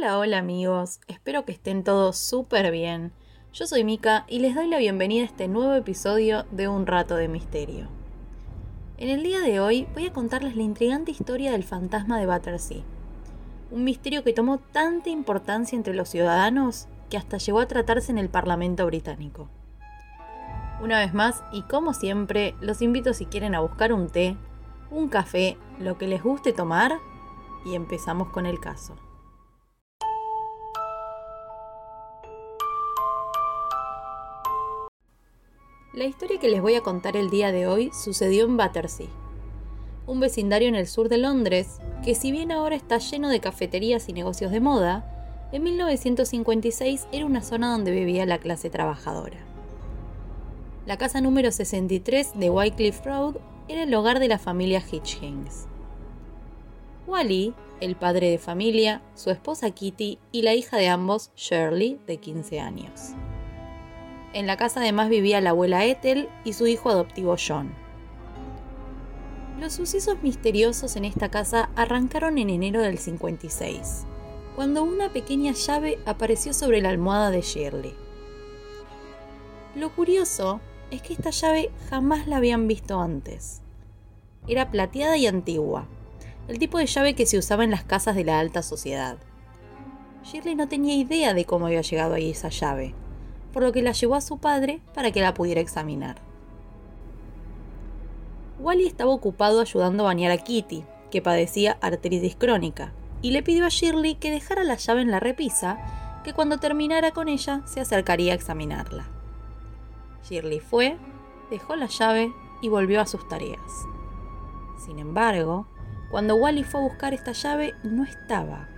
Hola amigos, espero que estén todos súper bien. Yo soy Mika y les doy la bienvenida a este nuevo episodio de Un Rato de Misterio. En el día de hoy voy a contarles la intrigante historia del fantasma de Battersea. Un misterio que tomó tanta importancia entre los ciudadanos que hasta llegó a tratarse en el Parlamento británico. Una vez más, y como siempre, los invito si quieren a buscar un té, un café, lo que les guste tomar, y empezamos con el caso. La historia que les voy a contar el día de hoy sucedió en Battersea, un vecindario en el sur de Londres que si bien ahora está lleno de cafeterías y negocios de moda, en 1956 era una zona donde vivía la clase trabajadora. La casa número 63 de Wycliffe Road era el hogar de la familia Hitchings. Wally, el padre de familia, su esposa Kitty y la hija de ambos, Shirley, de 15 años. En la casa además vivía la abuela Ethel y su hijo adoptivo John. Los sucesos misteriosos en esta casa arrancaron en enero del 56, cuando una pequeña llave apareció sobre la almohada de Shirley. Lo curioso es que esta llave jamás la habían visto antes. Era plateada y antigua, el tipo de llave que se usaba en las casas de la alta sociedad. Shirley no tenía idea de cómo había llegado ahí esa llave, por lo que la llevó a su padre para que la pudiera examinar. Wally estaba ocupado ayudando a bañar a Kitty, que padecía artritis crónica, y le pidió a Shirley que dejara la llave en la repisa, que cuando terminara con ella se acercaría a examinarla. Shirley fue, dejó la llave y volvió a sus tareas. Sin embargo, cuando Wally fue a buscar esta llave, no estaba.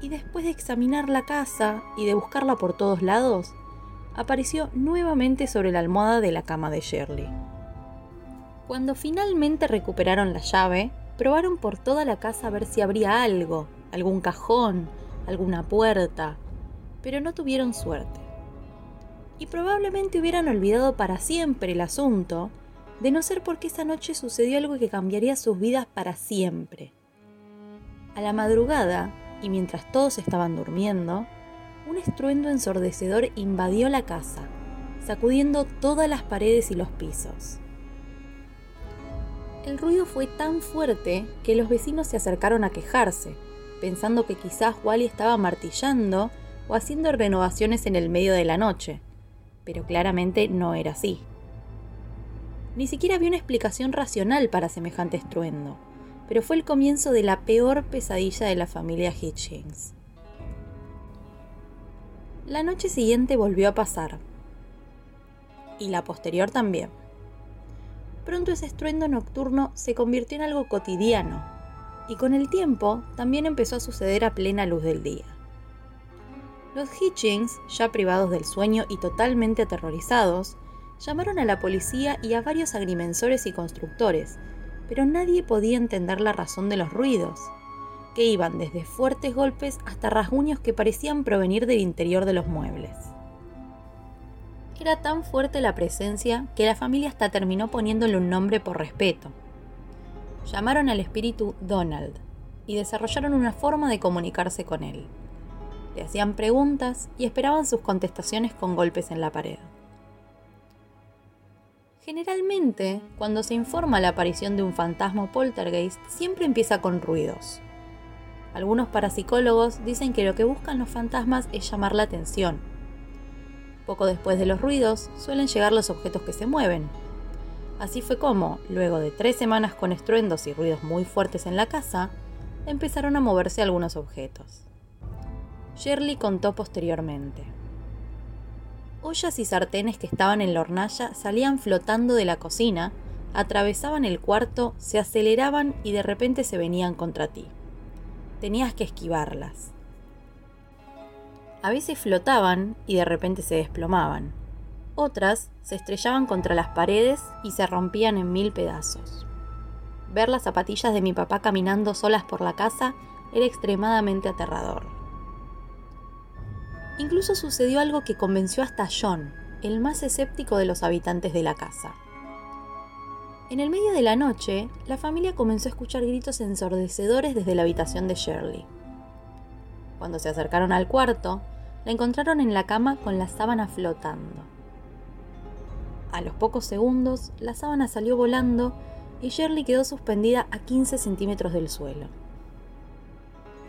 Y después de examinar la casa y de buscarla por todos lados, apareció nuevamente sobre la almohada de la cama de Shirley. Cuando finalmente recuperaron la llave, probaron por toda la casa a ver si habría algo, algún cajón, alguna puerta, pero no tuvieron suerte y probablemente hubieran olvidado para siempre el asunto, de no ser porque esa noche sucedió algo que cambiaría sus vidas para siempre. A la madrugada, y mientras todos estaban durmiendo, un estruendo ensordecedor invadió la casa, sacudiendo todas las paredes y los pisos. El ruido fue tan fuerte que los vecinos se acercaron a quejarse, pensando que quizás Wally estaba martillando o haciendo renovaciones en el medio de la noche pero claramente no era así. Ni siquiera había una explicación racional para semejante estruendo, pero fue el comienzo de la peor pesadilla de la familia Hitchings. La noche siguiente volvió a pasar, y la posterior también. Pronto ese estruendo nocturno se convirtió en algo cotidiano, y con el tiempo también empezó a suceder a plena luz del día. Los Hitchings, ya privados del sueño y totalmente aterrorizados, llamaron a la policía y a varios agrimensores y constructores, pero nadie podía entender la razón de los ruidos, que iban desde fuertes golpes hasta rasguños que parecían provenir del interior de los muebles. Era tan fuerte la presencia que la familia hasta terminó poniéndole un nombre por respeto. Llamaron al espíritu Donald y desarrollaron una forma de comunicarse con él le hacían preguntas y esperaban sus contestaciones con golpes en la pared. Generalmente, cuando se informa la aparición de un fantasma poltergeist, siempre empieza con ruidos. Algunos parapsicólogos dicen que lo que buscan los fantasmas es llamar la atención. Poco después de los ruidos, suelen llegar los objetos que se mueven. Así fue como, luego de tres semanas con estruendos y ruidos muy fuertes en la casa, empezaron a moverse algunos objetos. Shirley contó posteriormente. Ollas y sartenes que estaban en la hornalla salían flotando de la cocina, atravesaban el cuarto, se aceleraban y de repente se venían contra ti. Tenías que esquivarlas. A veces flotaban y de repente se desplomaban. Otras se estrellaban contra las paredes y se rompían en mil pedazos. Ver las zapatillas de mi papá caminando solas por la casa era extremadamente aterrador. Incluso sucedió algo que convenció hasta John, el más escéptico de los habitantes de la casa. En el medio de la noche, la familia comenzó a escuchar gritos ensordecedores desde la habitación de Shirley. Cuando se acercaron al cuarto, la encontraron en la cama con la sábana flotando. A los pocos segundos, la sábana salió volando y Shirley quedó suspendida a 15 centímetros del suelo.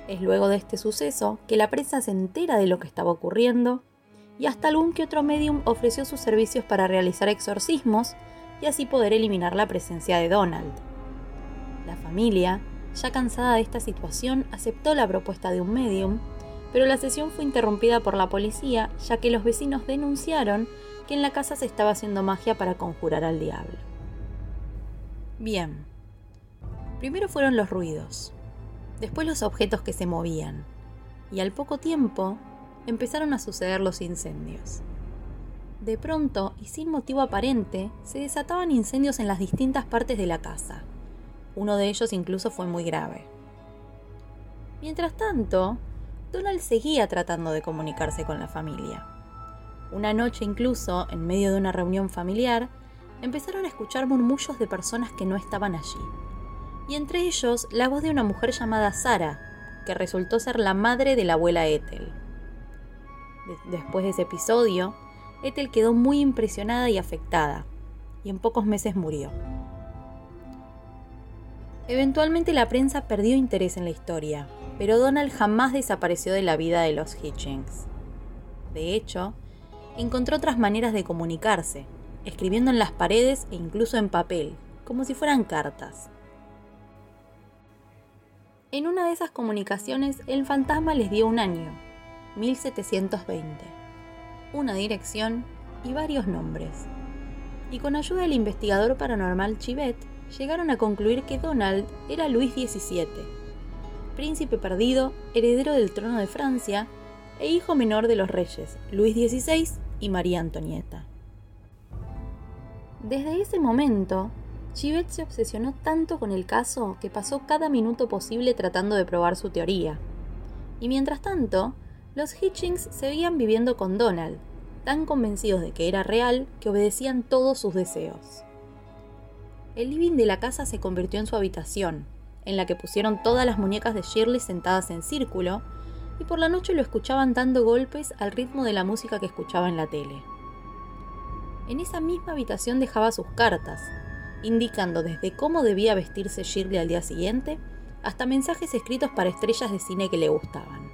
Es luego de este suceso que la presa se entera de lo que estaba ocurriendo y hasta algún que otro medium ofreció sus servicios para realizar exorcismos y así poder eliminar la presencia de Donald. La familia, ya cansada de esta situación, aceptó la propuesta de un medium, pero la sesión fue interrumpida por la policía ya que los vecinos denunciaron que en la casa se estaba haciendo magia para conjurar al diablo. Bien, primero fueron los ruidos, después los objetos que se movían, y al poco tiempo empezaron a suceder los incendios. De pronto, y sin motivo aparente, se desataban incendios en las distintas partes de la casa. Uno de ellos incluso fue muy grave. Mientras tanto, Donald seguía tratando de comunicarse con la familia. Una noche incluso, en medio de una reunión familiar, empezaron a escuchar murmullos de personas que no estaban allí. Y entre ellos la voz de una mujer llamada Sara, que resultó ser la madre de la abuela Ethel. Después de ese episodio, Ethel quedó muy impresionada y afectada, y en pocos meses murió. Eventualmente la prensa perdió interés en la historia, pero Donald jamás desapareció de la vida de los Hitchings. De hecho, encontró otras maneras de comunicarse, escribiendo en las paredes e incluso en papel, como si fueran cartas. En una de esas comunicaciones, el fantasma les dio un año, 1720, una dirección y varios nombres. Y con ayuda del investigador paranormal Chivet, llegaron a concluir que Donald era Luis XVII, príncipe perdido, heredero del trono de Francia e hijo menor de los reyes Luis XVI y María Antonieta. Desde ese momento, Chivet se obsesionó tanto con el caso que pasó cada minuto posible tratando de probar su teoría. Y mientras tanto, los Hitchings seguían viviendo con Donald, tan convencidos de que era real que obedecían todos sus deseos. El living de la casa se convirtió en su habitación, en la que pusieron todas las muñecas de Shirley sentadas en círculo, y por la noche lo escuchaban dando golpes al ritmo de la música que escuchaba en la tele. En esa misma habitación dejaba sus cartas, indicando desde cómo debía vestirse Shirley al día siguiente hasta mensajes escritos para estrellas de cine que le gustaban.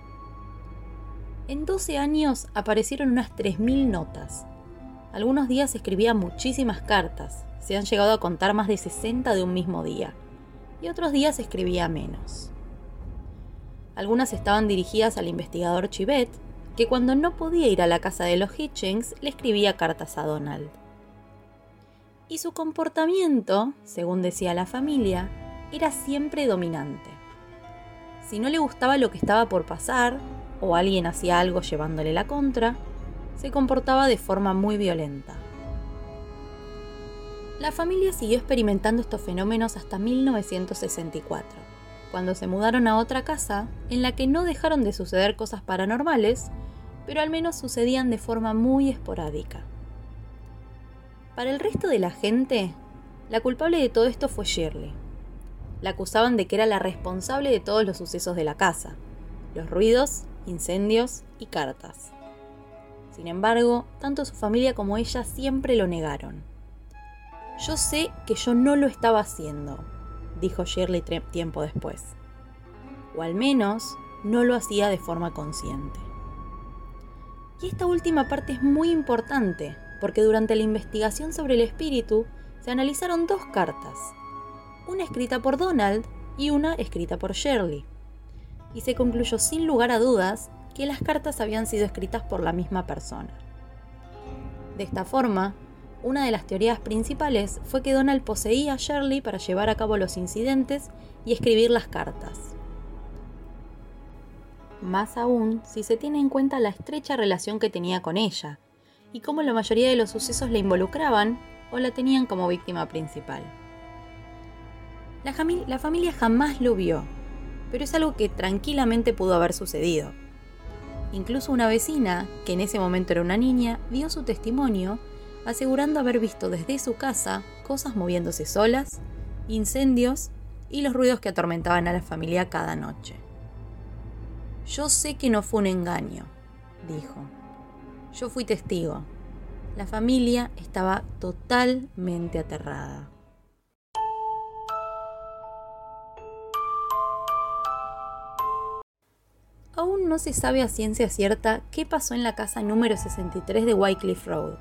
En 12 años aparecieron unas 3.000 notas. Algunos días escribía muchísimas cartas, se han llegado a contar más de 60 de un mismo día, y otros días escribía menos. Algunas estaban dirigidas al investigador Chivet, que cuando no podía ir a la casa de los Hitchings le escribía cartas a Donald. Y su comportamiento, según decía la familia, era siempre dominante. Si no le gustaba lo que estaba por pasar, o alguien hacía algo llevándole la contra, se comportaba de forma muy violenta. La familia siguió experimentando estos fenómenos hasta 1964, cuando se mudaron a otra casa en la que no dejaron de suceder cosas paranormales, pero al menos sucedían de forma muy esporádica. Para el resto de la gente, la culpable de todo esto fue Shirley. La acusaban de que era la responsable de todos los sucesos de la casa, los ruidos incendios y cartas. Sin embargo, tanto su familia como ella siempre lo negaron. Yo sé que yo no lo estaba haciendo, dijo Shirley tiempo después. O al menos no lo hacía de forma consciente. Y esta última parte es muy importante, porque durante la investigación sobre el espíritu se analizaron dos cartas, una escrita por Donald y una escrita por Shirley y se concluyó sin lugar a dudas que las cartas habían sido escritas por la misma persona. De esta forma, una de las teorías principales fue que Donald poseía a Shirley para llevar a cabo los incidentes y escribir las cartas. Más aún si se tiene en cuenta la estrecha relación que tenía con ella, y cómo la mayoría de los sucesos la involucraban o la tenían como víctima principal. La, la familia jamás lo vio, pero es algo que tranquilamente pudo haber sucedido. Incluso una vecina, que en ese momento era una niña, dio su testimonio asegurando haber visto desde su casa cosas moviéndose solas, incendios y los ruidos que atormentaban a la familia cada noche. Yo sé que no fue un engaño, dijo. Yo fui testigo. La familia estaba totalmente aterrada. Aún no se sabe a ciencia cierta qué pasó en la casa número 63 de Wycliffe Road,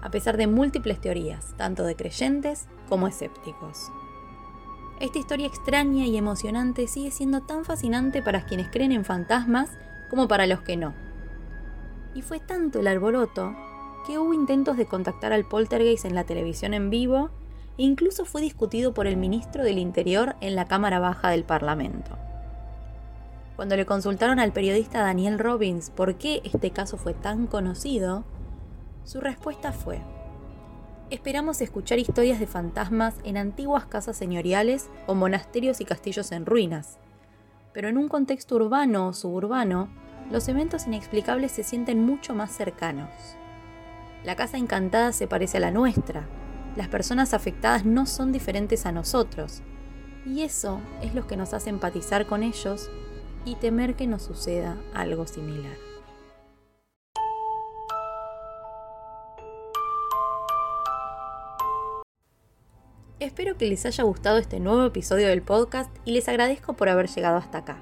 a pesar de múltiples teorías, tanto de creyentes como escépticos. Esta historia extraña y emocionante sigue siendo tan fascinante para quienes creen en fantasmas como para los que no. Y fue tanto el alboroto que hubo intentos de contactar al poltergeist en la televisión en vivo e incluso fue discutido por el ministro del Interior en la Cámara Baja del Parlamento. Cuando le consultaron al periodista Daniel Robbins por qué este caso fue tan conocido, su respuesta fue, esperamos escuchar historias de fantasmas en antiguas casas señoriales o monasterios y castillos en ruinas, pero en un contexto urbano o suburbano, los eventos inexplicables se sienten mucho más cercanos. La casa encantada se parece a la nuestra, las personas afectadas no son diferentes a nosotros, y eso es lo que nos hace empatizar con ellos y temer que nos suceda algo similar. Espero que les haya gustado este nuevo episodio del podcast y les agradezco por haber llegado hasta acá.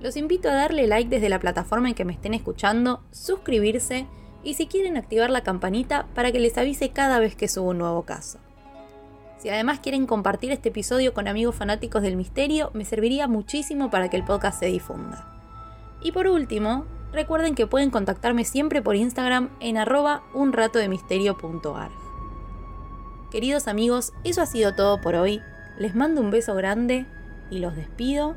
Los invito a darle like desde la plataforma en que me estén escuchando, suscribirse y si quieren activar la campanita para que les avise cada vez que subo un nuevo caso. Si además quieren compartir este episodio con amigos fanáticos del misterio, me serviría muchísimo para que el podcast se difunda. Y por último, recuerden que pueden contactarme siempre por Instagram en arroba unratodemisterio.arg. Queridos amigos, eso ha sido todo por hoy. Les mando un beso grande y los despido.